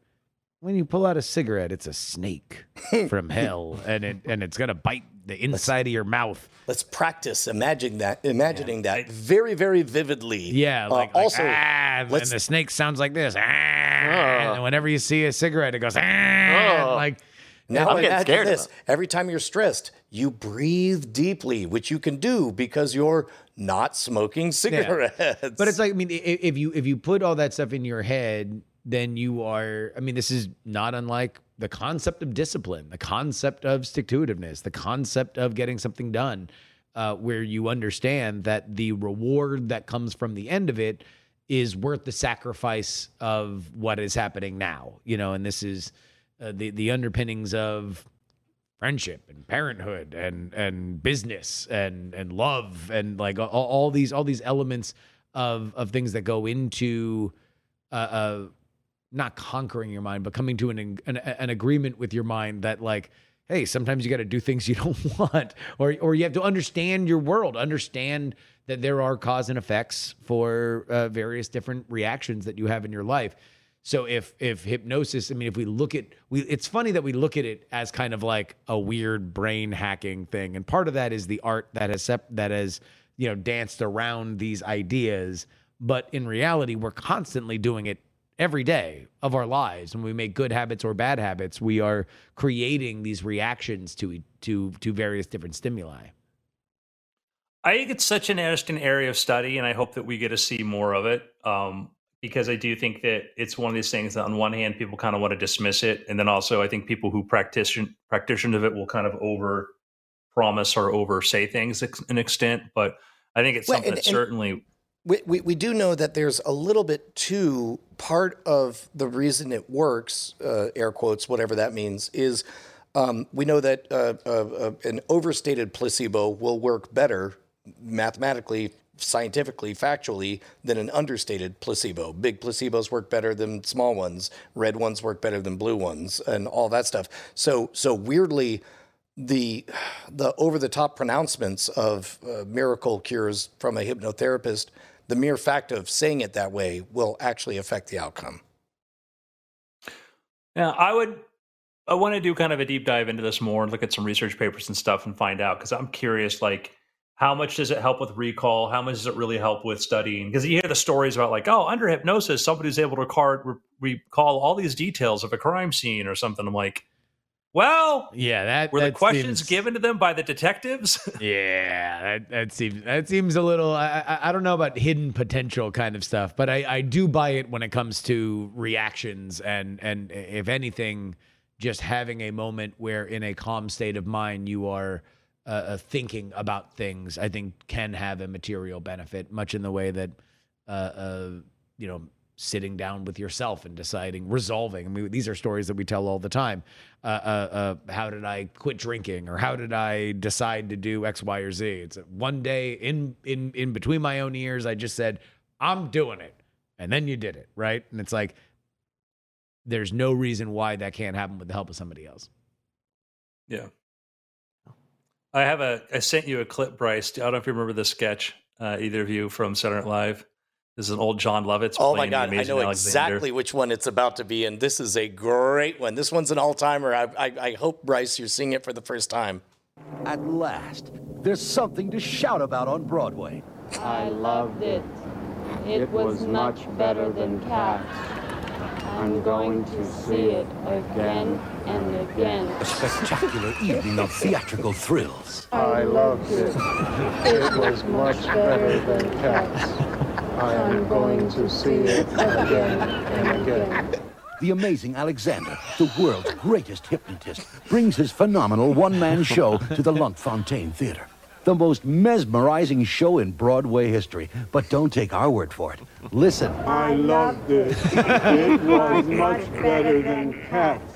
when you pull out a cigarette, it's a snake *laughs* from hell, and it and it's gonna bite the inside let's, of your mouth. Let's practice imagining that, imagining yeah. that very, very vividly. Yeah. Like, uh, like also, ah, and the snake sounds like this. Ah, oh. And whenever you see a cigarette, it goes. Ah, oh. Like now I'm imagine this: every time you're stressed, you breathe deeply, which you can do because you're not smoking cigarettes. Yeah. But it's like I mean, if you if you put all that stuff in your head then you are, I mean, this is not unlike the concept of discipline, the concept of stick to itiveness, the concept of getting something done, uh, where you understand that the reward that comes from the end of it is worth the sacrifice of what is happening now, you know, and this is uh, the, the underpinnings of friendship and parenthood and, and business and, and love and like all, all these, all these elements of, of things that go into, uh, uh not conquering your mind, but coming to an, an, an agreement with your mind that like, hey, sometimes you got to do things you *laughs* don't want, or or you have to understand your world, understand that there are cause and effects for uh, various different reactions that you have in your life. So if if hypnosis, I mean, if we look at we, it's funny that we look at it as kind of like a weird brain hacking thing, and part of that is the art that has that has you know danced around these ideas. But in reality, we're constantly doing it every day of our lives when we make good habits or bad habits we are creating these reactions to to to various different stimuli. I think it's such an interesting area of study and i hope that we get to see more of it um, because i do think that it's one of these things that on one hand people kind of want to dismiss it and then also i think people who practice practitioners of it will kind of over promise or over say things an extent but i think it's something well, and, that certainly we, we, we do know that there's a little bit to part of the reason it works, uh, air quotes, whatever that means, is um, we know that uh, uh, uh an overstated placebo will work better mathematically, scientifically, factually than an understated placebo. Big placebos work better than small ones. Red ones work better than blue ones, and all that stuff. So so weirdly the the over the top pronouncements of uh, miracle cures from a hypnotherapist the mere fact of saying it that way will actually affect the outcome. Yeah, I would. I want to do kind of a deep dive into this more and look at some research papers and stuff and find out because I'm curious, like, how much does it help with recall? How much does it really help with studying? Because you hear the stories about, like, oh, under hypnosis, somebody's able to card, recall all these details of a crime scene or something. I'm like, well, yeah, that were that the questions seems, given to them by the detectives. *laughs* yeah, that, that seems that seems a little. I, I, I don't know about hidden potential kind of stuff, but I I do buy it when it comes to reactions and and if anything, just having a moment where in a calm state of mind you are uh, uh thinking about things. I think can have a material benefit, much in the way that uh, uh you know sitting down with yourself and deciding, resolving. I mean, these are stories that we tell all the time. Uh, uh, uh, how did I quit drinking, or how did I decide to do X, Y, or Z? It's one day in in in between my own ears. I just said, "I'm doing it," and then you did it, right? And it's like, there's no reason why that can't happen with the help of somebody else. Yeah. I have a. I sent you a clip, Bryce. I don't know if you remember the sketch, uh, either of you from Saturday Night Live. This is an old Jon Lovitz. Oh my God, I know Alexander. exactly which one it's about to be, and this is a great one. This one's an all-timer. I, I, I hope Bryce, you're seeing it for the first time. At last, there's something to shout about on Broadway. I loved it. It, it was, was much better than Cats. I'm going to see it again and again. A spectacular evening of theatrical thrills. I loved it. It was much better than Cats. I am going to see it again and again. The amazing Alexander, the world's greatest hypnotist, brings his phenomenal one-man show to the Lunt-Fontanne Theater. The most mesmerizing show in Broadway history. But don't take our word for it. Listen. I loved it. It was *laughs* much better than Cats.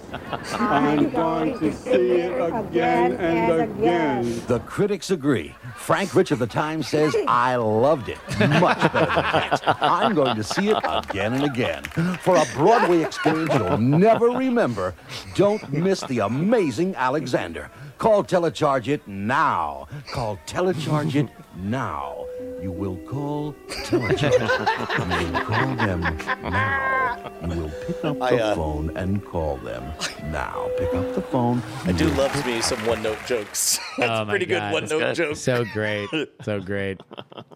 I'm going to see it again and again. The critics agree. Frank Rich of the Times says, *laughs* I loved it. Much better than Cats. I'm going to see it again and again. For a Broadway experience you'll never remember, don't miss the amazing Alexander. Call Telecharge it now. Call Telecharge it now. You will call Telecharge. you will call them now. You will pick up the I, uh, phone and call them now. Pick up the phone. I do love me some one note jokes. *laughs* That's Oh a my pretty good one note good. joke. So great. So great.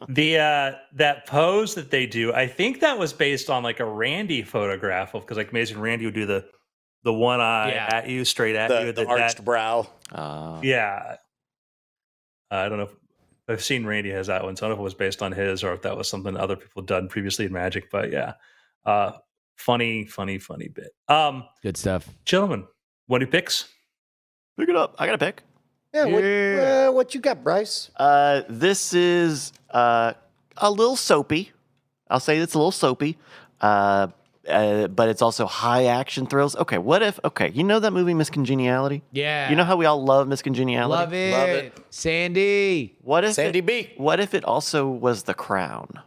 The uh that pose that they do, I think that was based on like a Randi photograph of because like Mason Randi would do the the one eye Yeah. at you, straight at The, you. the that- arched that- brow. Uh, yeah. I don't know. If, I've seen Randi has that one, so I don't know if it was based on his or if that was something other people done previously in Magic. But yeah, uh, funny, funny, funny bit. Um, Good stuff. gentlemen, what do you picks? pick it up. I got a pick. Yeah, what, uh, what you got, Bryce? Uh, this is uh, a little soapy. I'll say it's a little soapy, uh, but it's also high action thrills. Okay, what if? Okay, you know that movie Miss Congeniality? Yeah. You know how we all love Miss Congeniality? Love it. Love it. Sandy. What if Sandy it, B. What if it also was The Crown?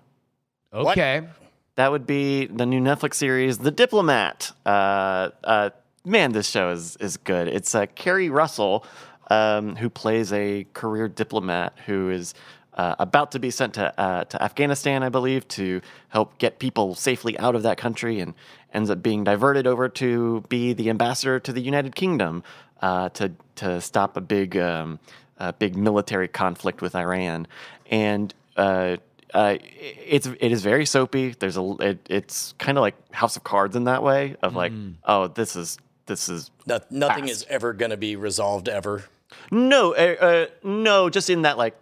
Okay. That would be the new Netflix series, The Diplomat. Uh, uh, man, this show is is good. It's uh, Keri Russell, um, who plays a career diplomat who is uh, about to be sent to uh, to Afghanistan, I believe, to help get people safely out of that country, and ends up being diverted over to be the ambassador to the United Kingdom uh, to to stop a big um, a big military conflict with Iran, and. Uh, uh, it's it is very soapy. There's a it, it's kind of like House of Cards in that way of like oh this is this is No, nothing Fast. is ever going to be resolved ever. no uh, uh, no just in that like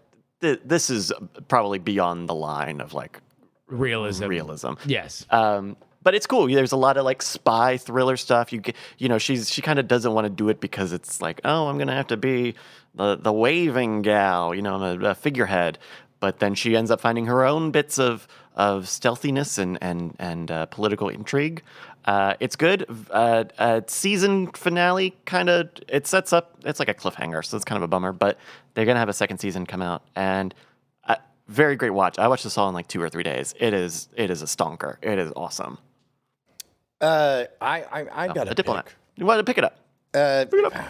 th- this is probably beyond the line of like Realism. realism. Yes. Um, but it's cool. There's a lot of like spy thriller stuff. You get, you know, she's she kind of doesn't want to do it because it's like, oh, I'm gonna have to be the the waving gal, you know, I'm a, a figurehead. But then she ends up finding her own bits of of stealthiness and and and uh, political intrigue. Uh, it's good. Uh, uh, season finale kind of it sets up. It's like a cliffhanger, so it's kind of a bummer. But they're gonna have a second season come out, and uh, very great watch. I watched this all in like two or three days. It is it is a stonker. It is awesome. Uh, I, I, I got a a diplomat. pick. You want to pick it up? Uh,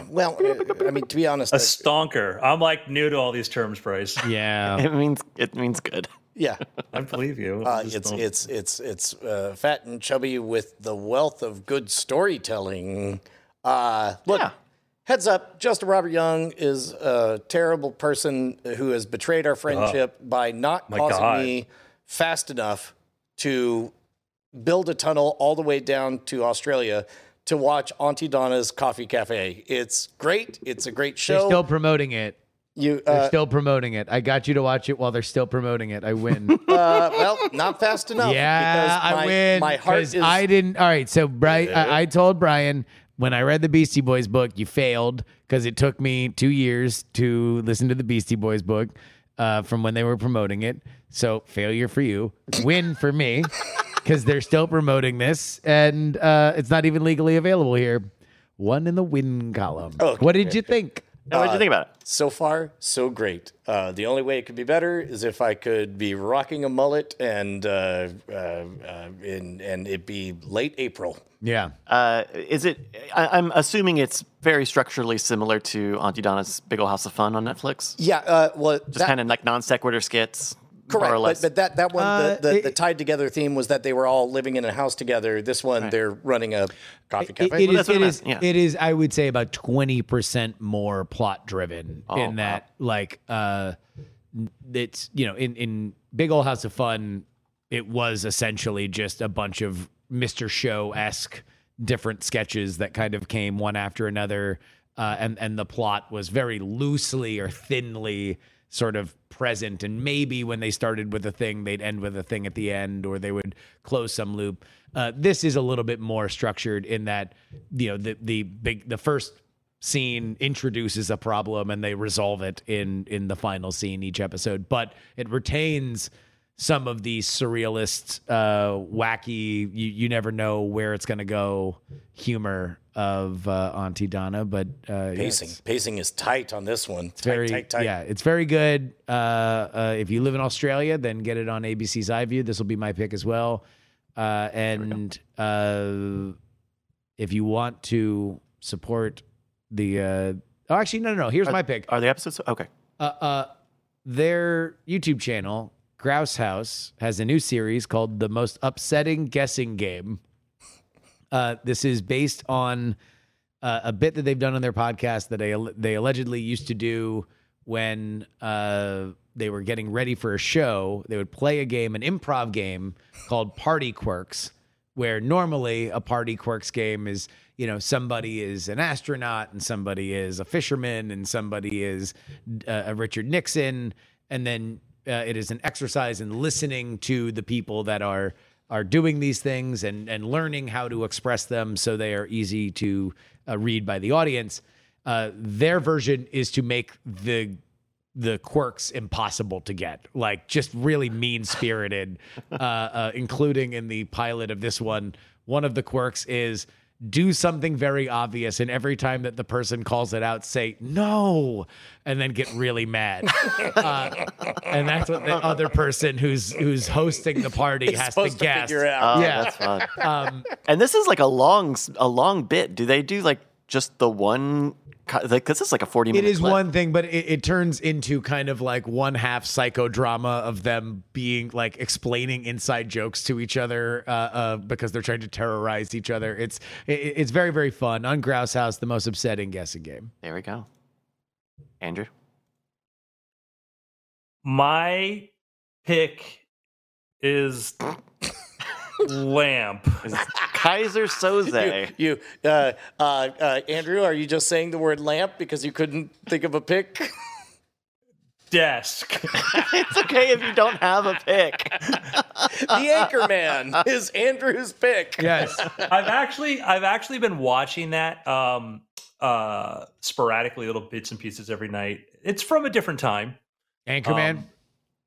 well, uh, I mean, to be honest, A stonker. I'm like new to all these terms, Bryce. Yeah. *laughs* It means it means good. Yeah, *laughs* I believe you. uh, Just it's don't- it's it's it's uh, fat and chubby with the wealth of good storytelling. Uh, look, Yeah. heads up, Justin Robert Young is a terrible person who has betrayed our friendship by not My causing God. me fast enough to build a tunnel all the way down to Australia to watch Aunty Donna's Coffee Cafe. It's great. It's a great show. They're still promoting it. You They're uh, still promoting it. I got you to watch it while they're still promoting it. I win. *laughs* uh, well, not fast enough. yeah, because my, I win. My heart 'cause is. I didn't. All right, so Brian, I, I told Brian when I read the Beastie Boys book, you failed because it took me two years to listen to the Beastie Boys book uh, from when they were promoting it. So failure for you, win for me because they're still promoting this, and uh, it's not even legally available here. One in the win column. Okay, what did you think? Now, what did you think about it? so far, so great. Uh, the only way it could be better is if I could be rocking a mullet and uh, uh, uh, and and it be late April. Yeah. Uh, is it? I, I'm assuming it's very structurally similar to Aunty Donna's Big Ol' House of Fun on Netflix. Yeah. Uh, well, Just kind of like non sequitur skits. Correct. More or But, less. but that that one, Uh, the, the, it- the tied together theme was that they were all living in a house together. This one, they're running a coffee cafe. it is. that's what It I is. meant, yeah. It is. I would say about twenty percent more plot driven Oh, in that, like, uh, it's you know, in in Big Old House of Fun, it was essentially just a bunch of Mister Show esque different sketches that kind of came one after another, uh, and and the plot was very loosely or thinly sort of present. And maybe when they started with a thing they'd end with a thing at the end or they would close some loop. Uh, this is a little bit more structured in that you know the the big the first scene introduces a problem and they resolve it in in the final scene each episode. But it retains some of these surrealist, uh, wacky, you, you never know where it's going to go humor of uh, Aunty Donna. But uh, Pacing, it's- pacing is tight on this one. Tight, very tight, tight. yeah it's very good uh, uh, if you live in australia then get it on abc's iview this will be my pick as well uh, and uh, if you want to support the uh, oh actually no no no here's my pick Are the episodes okay? uh, uh, their youtube channel grouse house has a new series called the most upsetting guessing game uh, this is based on uh, a bit that they've done on their podcast that they they allegedly used to do when uh, they were getting ready for a show. They would play a game, an improv game called Party Quirks, where normally a Party Quirks game is you know somebody is an astronaut and somebody is a fisherman and somebody is uh, a Richard Nixon, and then uh, it is an exercise in listening to the people that are are doing these things and and learning how to express them so they are easy to uh, read by the audience. Uh, their version is to make the the quirks impossible to get, like just really mean spirited, uh, uh, including in the pilot of this one. One of the quirks is do something very obvious, and every time that the person calls it out, say no, and then get really mad. *laughs* Uh, and that's what the other person who's who's hosting the party It's has to to guess. figure out. Oh, Yeah. that's fun. Um, And this is like a long, a long bit. Do they do like just the one? co- Like this is like a forty It minute. is clip. one thing, but it, it turns into kind of like one half psychodrama of them being like explaining inside jokes to each other uh, uh, because they're trying to terrorize each other. It's it, it's very very fun on Grouse House, the most upsetting guessing game. There we go. Andrew. My pick is *laughs* Lamp. Is Keyser Söze. You, you uh, uh, uh, Andrew, are you just saying the word lamp because you couldn't think of a pick? Desk. *laughs* it's okay if you don't have a pick. *laughs* the Anchorman is Andrew's pick. Yes, I've actually I've actually been watching that um uh sporadically little bits and pieces every night. It's from a different time. Anchorman. Um,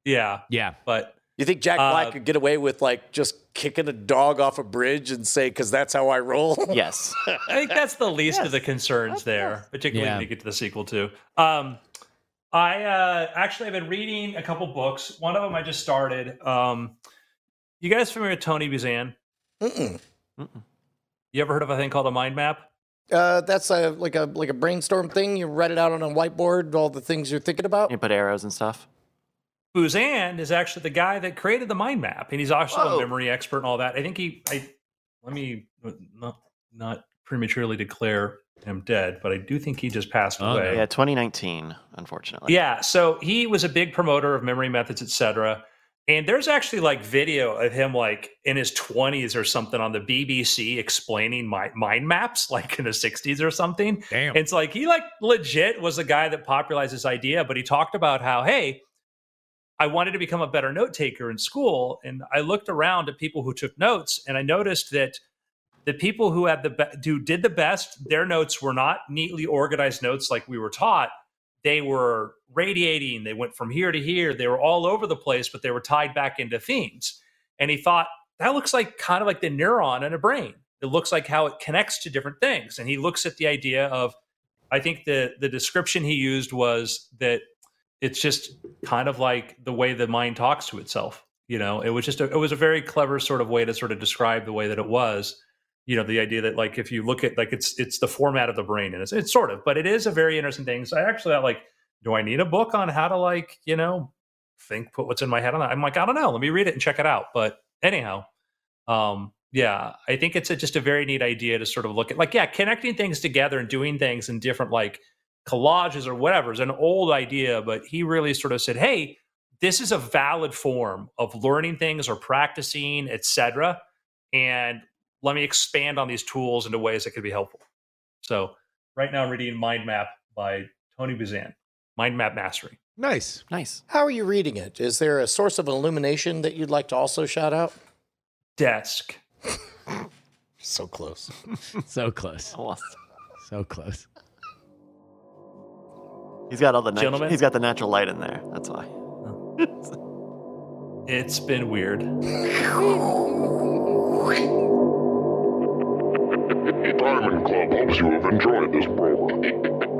yeah, yeah, but You think Jack Black Uh, could get away with like just kicking a dog off a bridge and say, "Because that's how I roll"? *laughs* Yes. I think that's the least of the concerns there, particularly Yeah. when you get to the sequel too. Um, I uh, actually have been reading a couple books. One of them I just started. Um, you guys familiar with Tony Buzan? Mm-mm. You ever heard of a thing called a mind map? Uh, that's a, like a like a brainstorm thing. You write it out on a whiteboard, all the things you're thinking about. You put arrows and stuff. Buzan is actually the guy that created the mind map, and he's also Whoa. a memory expert and all that. I think he. I let me uh, not not prematurely declare him dead, but I do think he just passed Oh, away. Yeah, 2019, unfortunately. Yeah, so he was a big promoter of memory methods, etc. And there's actually like video of him like in his 20s or something on the BBC explaining my mind maps, *laughs* like in the 60s or something. damn. It's like he like legit was the guy that popularized this idea, but he talked about how, hey, I wanted to become a better note taker in school. And I looked around at people who took notes and I noticed that the people who had the be- who did the best, their notes were not neatly organized notes like we were taught. They were radiating. They went from here to here. They were all over the place, but they were tied back into themes. And he thought that looks like kind of like the neuron in a brain. It looks like how it connects to different things. And he looks at the idea of, I think the the description he used was that it's just kind of like the way the mind talks to itself. You know, it was just a, it was a very clever sort of way to sort of describe the way that it was. You know, the idea that like if you look at like it's it's the format of the brain and it's it's sort of, but it is a very interesting thing. So I actually like, do I need a book on how to like you know think put what's in my head on that? I'm like I don't know. Let me read it and check it out. But anyhow, um, yeah, I think it's a, just a very neat idea to sort of look at like yeah, connecting things together and doing things in different like collages or whatever is an old idea, but he really sort of said, hey, this is a valid form of learning things or practicing, etc. And let me expand on these tools into ways that could be helpful. So right now I'm reading Mind Map by Tony Buzan, Mind Map Mastery. nice. Nice. How are you reading it? Is there a source of illumination that you'd like to also shout out? Desk. *laughs* So close. *laughs* So close. Almost. So close. He's got all the. Nat- he's got the natural light in there. That's why. Oh. *laughs* it's been weird. *laughs* Diamond Club hopes you have enjoyed this program.